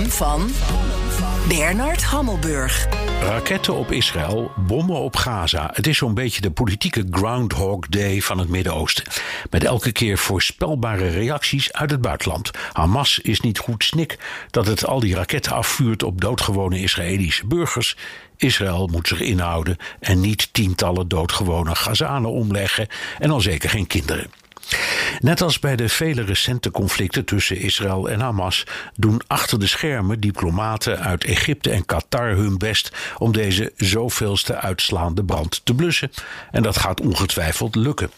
van Bernard Hammelburg. Raketten op Israël, bommen op Gaza. Het is zo'n beetje de politieke Groundhog Day van het Midden-Oosten. Met elke keer voorspelbare reacties uit het buitenland. Hamas is niet goed snik dat het al die raketten afvuurt op doodgewone Israëlische burgers. Israël moet zich inhouden en niet tientallen doodgewone Gazanen omleggen en al zeker geen kinderen. Net als bij de vele recente conflicten tussen Israël en Hamas doen achter de schermen diplomaten uit Egypte en Qatar hun best om deze zoveelste uitslaande brand te blussen. En dat gaat ongetwijfeld lukken.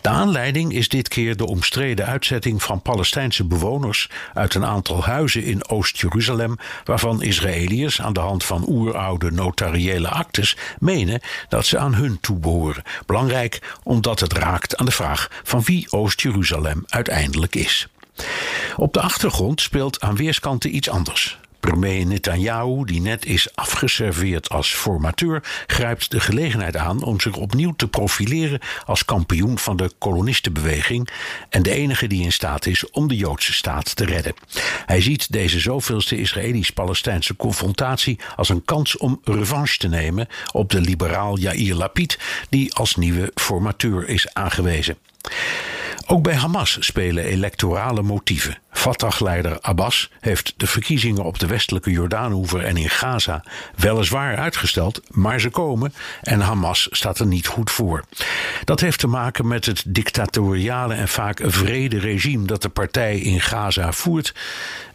De aanleiding is dit keer de omstreden uitzetting van Palestijnse bewoners uit een aantal huizen in Oost-Jeruzalem, waarvan Israëliërs aan de hand van oeroude notariële actes menen dat ze aan hun toebehoren. Belangrijk omdat het raakt aan de vraag van wie Oost-Jeruzalem uiteindelijk is. Op de achtergrond speelt aan weerskanten iets anders. Premier Netanyahu, die net is afgeserveerd als formateur, grijpt de gelegenheid aan om zich opnieuw te profileren als kampioen van de kolonistenbeweging en de enige die in staat is om de Joodse staat te redden. Hij ziet deze zoveelste Israëlisch-Palestijnse confrontatie als een kans om revanche te nemen op de liberaal Yair Lapid, die als nieuwe formateur is aangewezen. Ook bij Hamas spelen electorale motieven. Fatah-leider Abbas heeft de verkiezingen op de westelijke Jordaanhoever en in Gaza weliswaar uitgesteld, maar ze komen en Hamas staat er niet goed voor. Dat heeft te maken met het dictatoriale en vaak vrede regime dat de partij in Gaza voert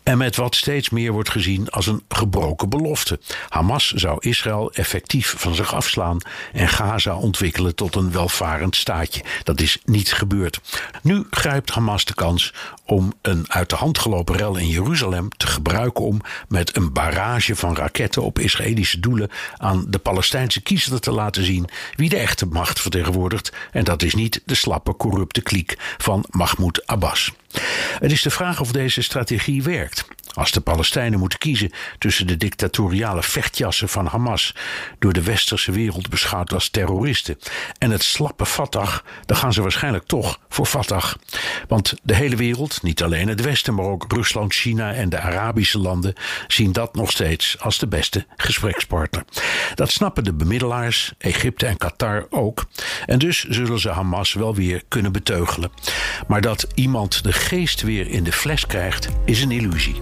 en met wat steeds meer wordt gezien als een gebroken belofte. Hamas zou Israël effectief van zich afslaan en Gaza ontwikkelen tot een welvarend staatje. Dat is niet gebeurd. Nu grijpt Hamas de kans om een uit de hand gelopen rel in Jeruzalem te gebruiken om met een barrage van raketten op Israëlische doelen aan de Palestijnse kiezer te laten zien wie de echte macht vertegenwoordigt. En dat is niet de slappe, corrupte kliek van Mahmoud Abbas. Het is de vraag of deze strategie werkt. Als de Palestijnen moeten kiezen tussen de dictatoriale vechtjassen van Hamas, door de westerse wereld beschouwd als terroristen, en het slappe Fatah, dan gaan ze waarschijnlijk toch voor Fatah. Want de hele wereld, niet alleen het Westen, maar ook Rusland, China en de Arabische landen, zien dat nog steeds als de beste gesprekspartner. Dat snappen de bemiddelaars, Egypte en Qatar ook. En dus zullen ze Hamas wel weer kunnen beteugelen. Maar dat iemand de geest weer in de fles krijgt, is een illusie.